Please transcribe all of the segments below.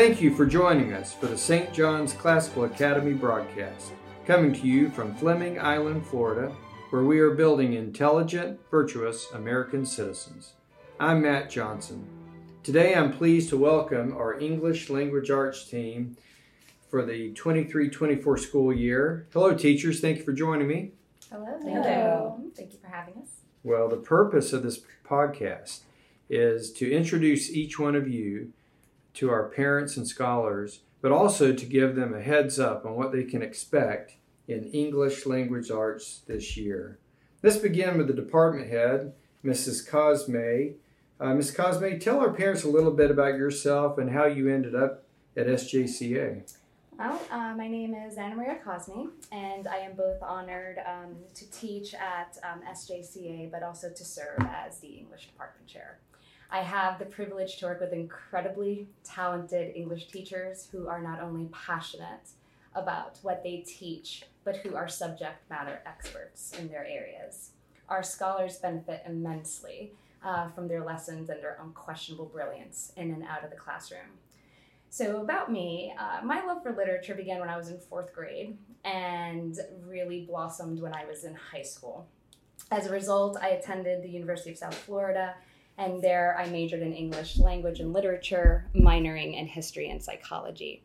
Thank you for joining us for the St. John's Classical Academy broadcast, coming to you from Fleming Island, Florida, where we are building intelligent, virtuous American citizens. I'm Matt Johnson. Today I'm pleased to welcome our English Language Arts team for the 23 24 school year. Hello, teachers. Thank you for joining me. Hello. Thank you. Thank you for having us. Well, the purpose of this podcast is to introduce each one of you to our parents and scholars, but also to give them a heads up on what they can expect in English language arts this year. Let's begin with the department head, Mrs. Cosme. Uh, Ms. Cosme, tell our parents a little bit about yourself and how you ended up at SJCA. Well, uh, my name is Anna Maria Cosme, and I am both honored um, to teach at um, SJCA, but also to serve as the English department chair. I have the privilege to work with incredibly talented English teachers who are not only passionate about what they teach, but who are subject matter experts in their areas. Our scholars benefit immensely uh, from their lessons and their unquestionable brilliance in and out of the classroom. So, about me, uh, my love for literature began when I was in fourth grade and really blossomed when I was in high school. As a result, I attended the University of South Florida, and there I majored in English language and literature, minoring in history and psychology.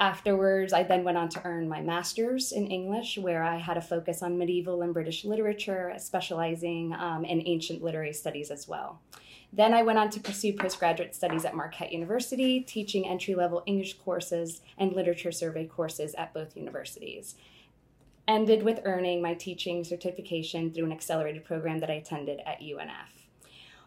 Afterwards, I then went on to earn my master's in English, where I had a focus on medieval and British literature, specializing um, in ancient literary studies as well. Then I went on to pursue postgraduate studies at Marquette University, teaching entry level English courses and literature survey courses at both universities. Ended with earning my teaching certification through an accelerated program that I attended at UNF.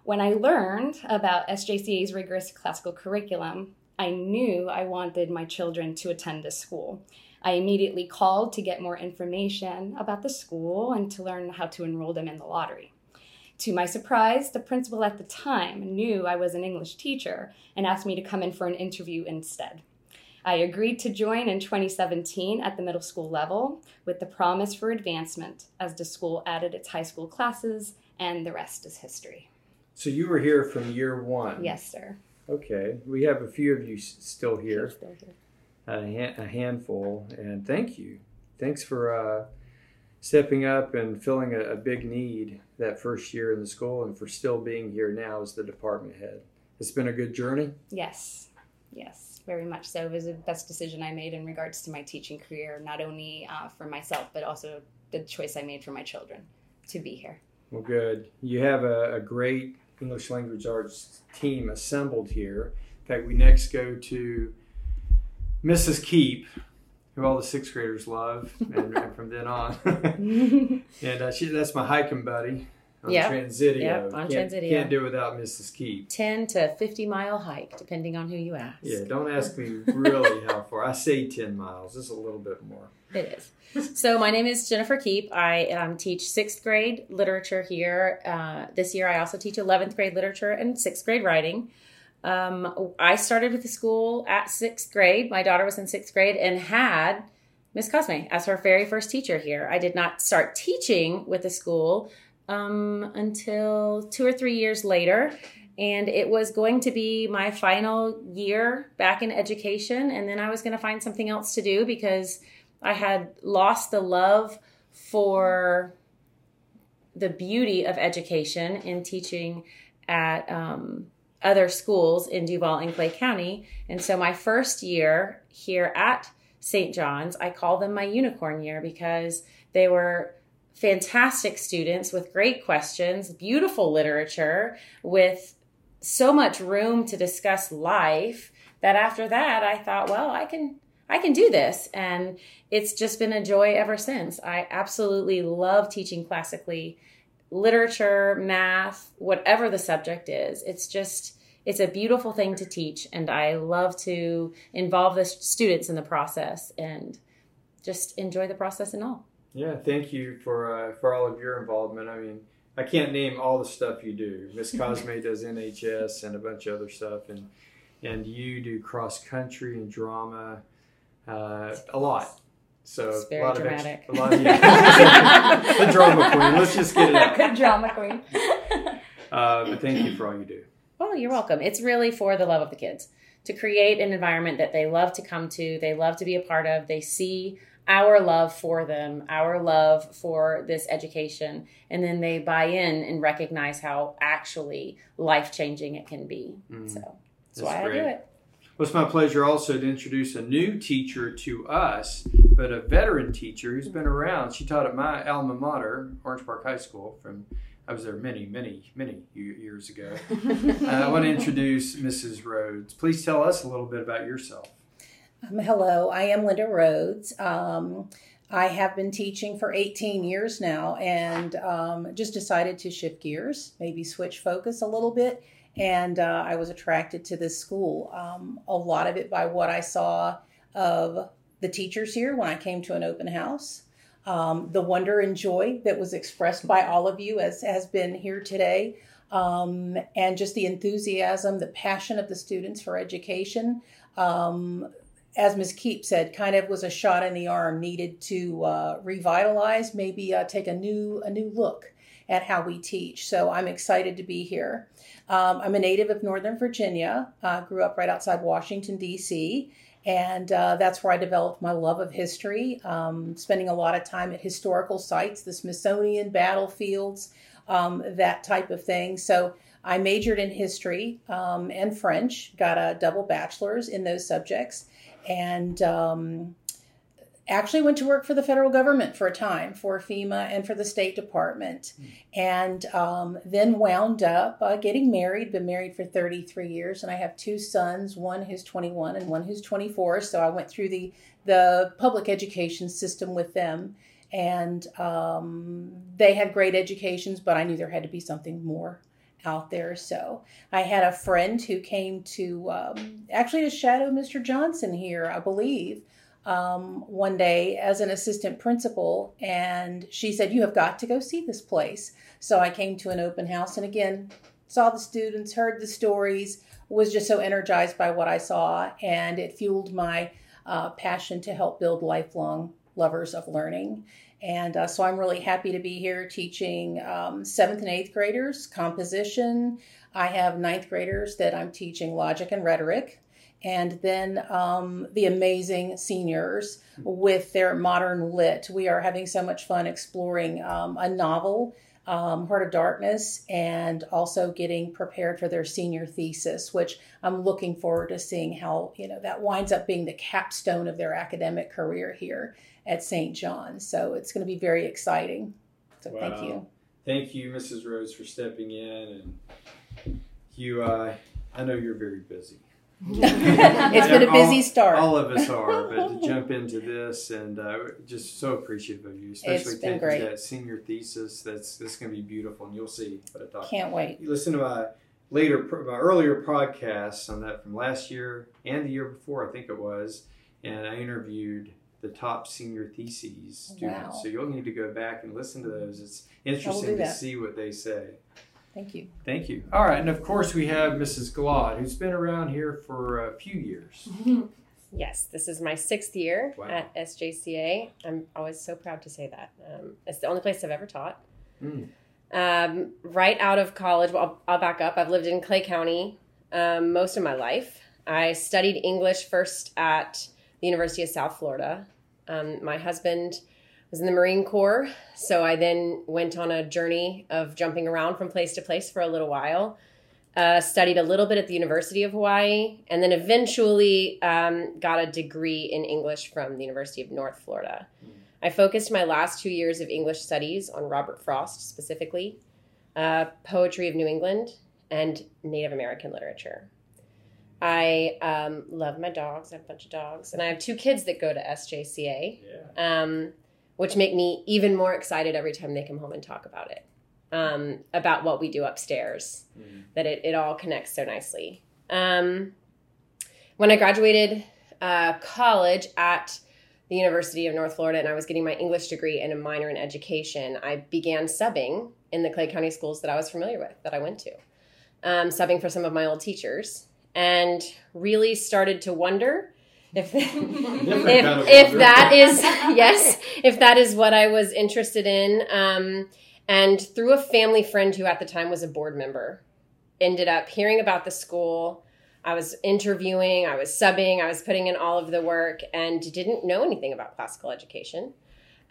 When I learned about SJCA's rigorous classical curriculum, I knew I wanted my children to attend this school. I immediately called to get more information about the school and to learn how to enroll them in the lottery. To my surprise, the principal at the time knew I was an English teacher and asked me to come in for an interview instead. I agreed to join in 2017 at the middle school level with the promise for advancement as the school added its high school classes, and the rest is history. So you were here from year one? Yes, sir. Okay. We have a few of you still here, Still here. a, a handful, and thank you. Thanks for uh, stepping up and filling a, a big need that first year in the school and for still being here now as the department head. It's been a good journey. Yes, yes, very much so. It was the best decision I made in regards to my teaching career, not only uh, for myself, but also the choice I made for my children to be here. Well, good. You have a, a great English language arts team assembled here. In fact, we next go to Mrs. Keep, who all the sixth graders love, and, and from then on. and uh, she, that's my hiking buddy on Yep. Transidio. Yep, on can't, Transidio. Can't do without Mrs. Keep. 10 to 50 mile hike, depending on who you ask. Yeah, don't ask me really how far. I say 10 miles. It's a little bit more. It is. So, my name is Jennifer Keep. I um, teach sixth grade literature here. Uh, this year, I also teach 11th grade literature and sixth grade writing. Um, I started with the school at sixth grade. My daughter was in sixth grade and had Miss Cosme as her very first teacher here. I did not start teaching with the school um, until two or three years later. And it was going to be my final year back in education. And then I was going to find something else to do because I had lost the love for the beauty of education in teaching at um, other schools in Duval and Clay County. And so my first year here at St. John's, I call them my unicorn year because they were fantastic students with great questions, beautiful literature, with so much room to discuss life that after that I thought, well, I can I can do this and it's just been a joy ever since. I absolutely love teaching classically literature, math, whatever the subject is. It's just it's a beautiful thing to teach and I love to involve the students in the process and just enjoy the process and all. Yeah, thank you for uh, for all of your involvement. I mean, I can't name all the stuff you do. Miss Cosme does NHS and a bunch of other stuff, and and you do cross country and drama, uh, a lot. So a lot dramatic. of ex- a lot, of yeah. the drama queen. Let's just get it out. Good drama queen. Uh, but thank you for all you do. Well, you're welcome. It's really for the love of the kids. to create an environment that they love to come to, they love to be a part of, they see our love for them, our love for this education, and then they buy in and recognize how actually life changing it can be. Mm. So that's, that's why great. I do it. Well, it's my pleasure also to introduce a new teacher to us, but a veteran teacher who's been around. She taught at my alma mater, Orange Park High School, from I was there many, many, many years ago. uh, I want to introduce Mrs. Rhodes. Please tell us a little bit about yourself. Hello, I am Linda Rhodes. Um, I have been teaching for 18 years now and um, just decided to shift gears, maybe switch focus a little bit. And uh, I was attracted to this school. Um, a lot of it by what I saw of the teachers here when I came to an open house. Um, the wonder and joy that was expressed by all of you as has been here today. Um, and just the enthusiasm, the passion of the students for education. Um, as Ms. Keep said, kind of was a shot in the arm needed to uh, revitalize, maybe uh, take a new a new look at how we teach. So I'm excited to be here. Um, I'm a native of Northern Virginia. Uh, grew up right outside Washington D.C. And uh, that's where I developed my love of history, um, spending a lot of time at historical sites, the Smithsonian, battlefields, um, that type of thing. So I majored in history um, and French, got a double bachelor's in those subjects, and um, actually went to work for the federal government for a time for FEMA and for the State Department, mm. and um, then wound up uh, getting married. Been married for 33 years, and I have two sons, one who's 21 and one who's 24. So I went through the the public education system with them, and um, they had great educations, but I knew there had to be something more out there. So I had a friend who came to um, actually to shadow Mr. Johnson here, I believe, um, one day as an assistant principal, and she said, "You have got to go see this place." So I came to an open house, and again saw the students, heard the stories, was just so energized by what I saw, and it fueled my uh, passion to help build lifelong lovers of learning. And uh, so I'm really happy to be here teaching um, seventh and eighth graders composition. I have ninth graders that I'm teaching logic and rhetoric. And then um, the amazing seniors with their modern lit. We are having so much fun exploring um, a novel, um, Heart of Darkness, and also getting prepared for their senior thesis, which I'm looking forward to seeing how you know that winds up being the capstone of their academic career here at St. John. So it's going to be very exciting. So wow. thank you. Thank you, Mrs. Rhodes, for stepping in. And you, uh, I know you're very busy. It's been a busy start. All of us are, but to jump into this and uh, just so appreciative of you, especially taking that senior thesis. That's that's going to be beautiful, and you'll see what I thought. Can't wait. You listen to my later, my earlier podcasts on that from last year and the year before, I think it was, and I interviewed the top senior theses students. Wow. So you'll need to go back and listen to those. It's interesting to see what they say. Thank you. Thank you. All right, and of course we have Mrs. Glaude, who's been around here for a few years. yes, this is my sixth year wow. at SJCA. I'm always so proud to say that. Um, it's the only place I've ever taught. Mm. Um, right out of college, well, I'll, I'll, back up. I've lived in Clay County um, most of my life. I studied English first at the University of South Florida. Um, my husband was in the Marine Corps, so I then went on a journey of jumping around from place to place for a little while. Uh, studied a little bit at the University of Hawaii, and then eventually um, got a degree in English from the University of North Florida. I focused my last two years of English studies on Robert Frost specifically, uh, poetry of New England, and Native American literature. I um, love my dogs. I have a bunch of dogs, and I have two kids that go to SJCA, yeah. um, which make me even more excited every time they come home and talk about it, um, about what we do upstairs. Mm. That it, it all connects so nicely. Um, when I graduated uh, college at the University of North Florida and I was getting my English degree and a minor in education, I began subbing in the Clay County schools that I was familiar with, that I went to, um, subbing for some of my old teachers and really started to wonder if if, if that is yes if that is what I was interested in. Um, and through a family friend who at the time was a board member, ended up hearing about the school. I was interviewing, I was subbing, I was putting in all of the work and didn't know anything about classical education.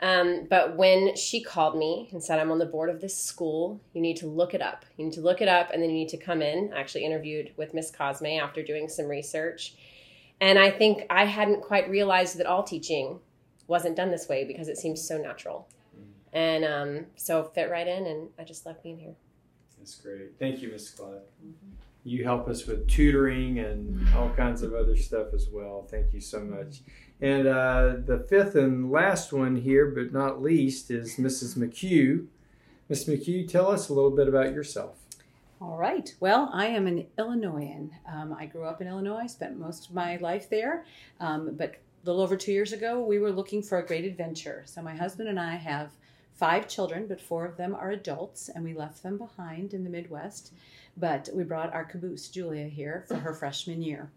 Um, but when she called me and said, I'm on the board of this school, you need to look it up. You need to look it up and then you need to come in. I actually interviewed with Miss Cosme after doing some research. And I think I hadn't quite realized that all teaching wasn't done this way because it seems so natural. And um, so fit right in, and I just love being here. That's great. Thank you, Miss Claude. Mm-hmm. You help us with tutoring and all kinds of other stuff as well. Thank you so much. And uh, the fifth and last one here, but not least, is Mrs. McHugh. Miss McHugh, tell us a little bit about yourself. All right. Well, I am an Illinoisan. Um, I grew up in Illinois, spent most of my life there. Um, but a little over two years ago, we were looking for a great adventure. So my husband and I have five children, but four of them are adults, and we left them behind in the Midwest. But we brought our caboose, Julia, here for her freshman year,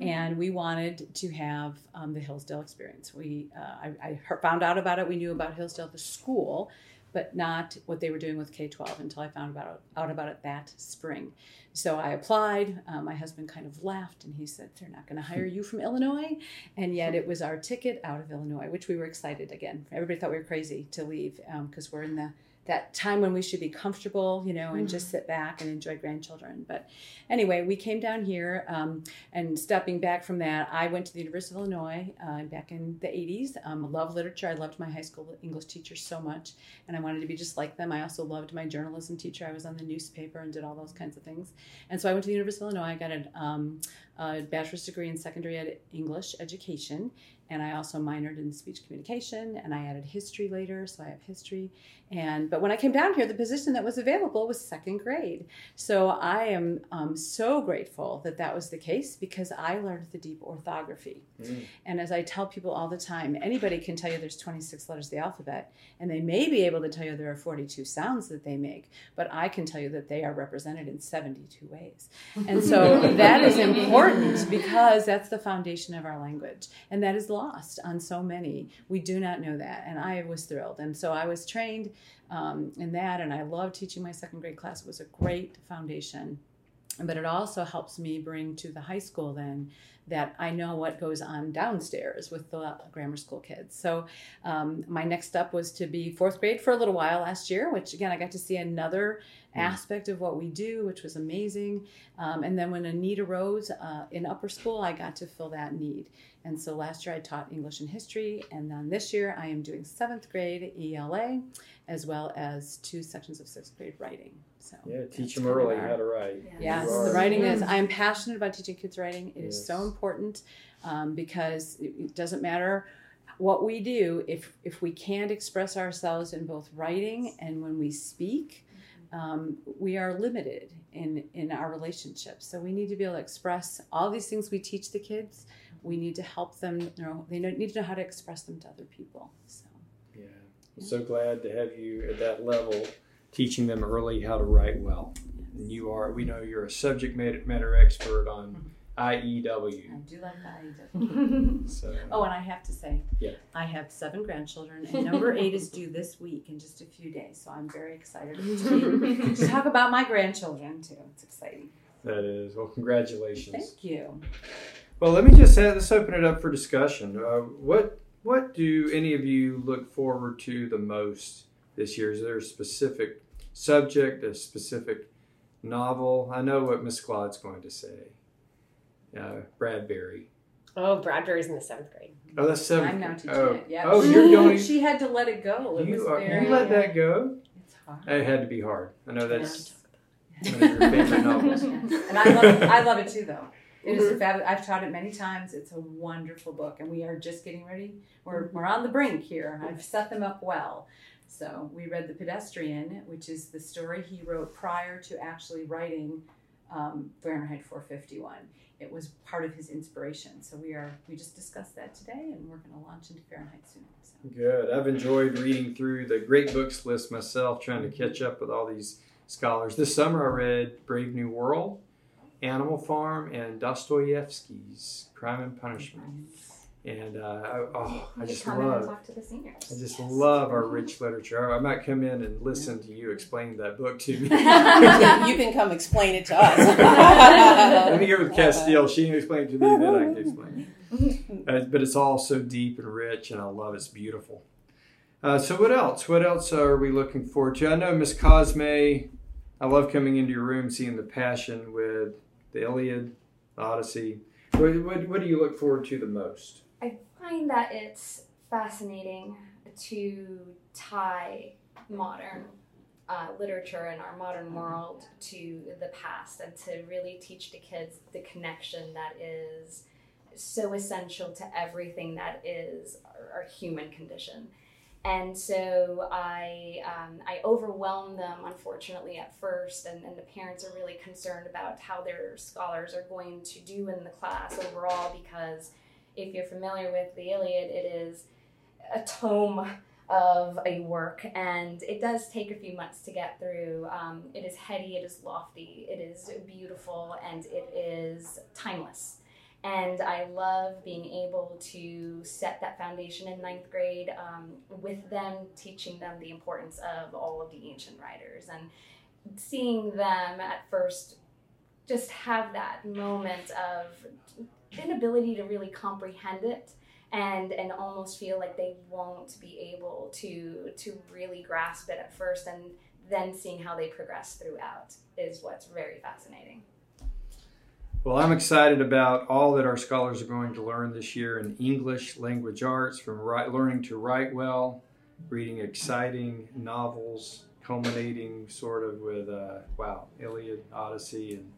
and we wanted to have um, the Hillsdale experience. We uh, I, I, found out about it. We knew about Hillsdale, the school, but not what they were doing with K 12 until I found about, out about it that spring. So I applied. Um, my husband kind of laughed and he said, They're not going to hire you from Illinois. And yet it was our ticket out of Illinois, which we were excited again. Everybody thought we were crazy to leave because um, we're in the that time when we should be comfortable, you know, and just mm. sit back and enjoy grandchildren. But anyway, we came down here, um, and stepping back from that, I went to the University of Illinois uh, back in the 80s. Um, I love literature. I loved my high school English teacher so much, and I wanted to be just like them. I also loved my journalism teacher. I was on the newspaper and did all those kinds of things. And so I went to the University of Illinois. I got a, um, a bachelor's degree in secondary ed- English education, and I also minored in speech communication and I added history later, so I have history. And but when I came down here, the position that was available was second grade. So I am um, so grateful that that was the case because I learned the deep orthography. Mm. And as I tell people all the time, anybody can tell you there's 26 letters of the alphabet, and they may be able to tell you there are 42 sounds that they make, but I can tell you that they are represented in 72 ways. And so that is important because that's the foundation of our language, and that is lost on so many. We do not know that, and I was thrilled. And so I was trained um, in that, and I love teaching my second grade class. It was a great foundation. But it also helps me bring to the high school then that I know what goes on downstairs with the grammar school kids. So um, my next step was to be fourth grade for a little while last year, which again I got to see another mm. aspect of what we do, which was amazing. Um, and then when a need arose uh, in upper school, I got to fill that need. And so last year I taught English and history, and then this year I am doing seventh grade ELA, as well as two sections of sixth grade writing. So yeah, teach them early how to write. Yes, the writing is. I am passionate about teaching kids writing. It yes. is so important um, because it doesn't matter what we do if if we can't express ourselves in both writing and when we speak. Um, we are limited in in our relationships, so we need to be able to express all these things we teach the kids we need to help them you know they need to know how to express them to other people so yeah, yeah. so glad to have you at that level teaching them early how to write well and you are we know you're a subject matter expert on. IEW. I do like the IEW. so, oh, and I have to say, yeah. I have seven grandchildren, and number eight is due this week in just a few days. So I'm very excited to, to talk about my grandchildren too. It's exciting. That is. Well, congratulations. Thank you. Well, let me just say, let's open it up for discussion. Uh, what what do any of you look forward to the most this year? Is there a specific subject, a specific novel? I know what Miss Claude's going to say. Uh, Bradbury. Oh, Bradbury's in the seventh grade. Oh, that's seventh. I'm now teaching oh. it. Yeah. Oh, you're going. she had to let it go. It you, are, very, you let that go. It's hard. It had to be hard. I know that's one of your favorite novels. And I love it. I love it too, though. It is a fab. I've taught it many times. It's a wonderful book, and we are just getting ready. We're we're on the brink here. I've set them up well. So we read The Pedestrian, which is the story he wrote prior to actually writing um, Fahrenheit 451. It was part of his inspiration. So we are we just discussed that today, and we're going to launch into Fahrenheit soon. So. Good. I've enjoyed reading through the great books list myself, trying to catch up with all these scholars. This summer I read Brave New World Animal Farm and Dostoevsky's Crime and Punishment. And uh, oh, I You just come in and love, talk to the seniors. I just Yes. love our rich literature. I might come in and listen to you explain that book to me. Yeah, you can come explain it to us. Let me go with Castile. She can explain it to me, then I can explain it. Uh, but it's all so deep and rich, and I love it. It's beautiful. Uh, so, what else? What else are we looking forward to? I know Miss Cosme. I love coming into your room, seeing the passion with the Iliad, the Odyssey. What, what, what do you look forward to the most? Find that it's fascinating to tie modern uh, literature in our modern world to the past and to really teach the kids the connection that is so essential to everything that is our, our human condition. And so I, um, I overwhelm them, unfortunately, at first, and, and the parents are really concerned about how their scholars are going to do in the class overall because if you're familiar with the Iliad, it is a tome of a work, and it does take a few months to get through. Um, it is heady, it is lofty, it is beautiful, and it is timeless. And I love being able to set that foundation in ninth grade um, with them, teaching them the importance of all of the ancient writers and seeing them at first just have that moment of inability to really comprehend it and and almost feel like they won't be able to to really grasp it at first and then seeing how they progress throughout is what's very fascinating. Well, I'm excited about all that our scholars are going to learn this year in English language arts, from write, learning to write well, reading exciting novels, culminating sort of with uh, wow, Iliad, Odyssey, and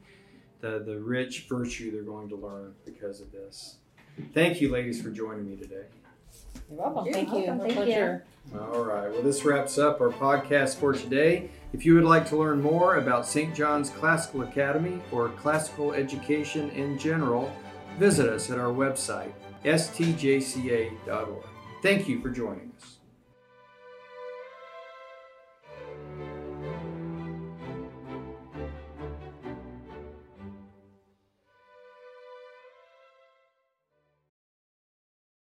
the the rich virtue they're going to learn because of this. Thank you, ladies, for joining me today. You're welcome. You're Thank you. welcome. Thank you. All right. Well, this wraps up our podcast for today. If you would like to learn more about St. John's Classical Academy or classical education in general, visit us at our website, stjca.org. Thank you for joining us.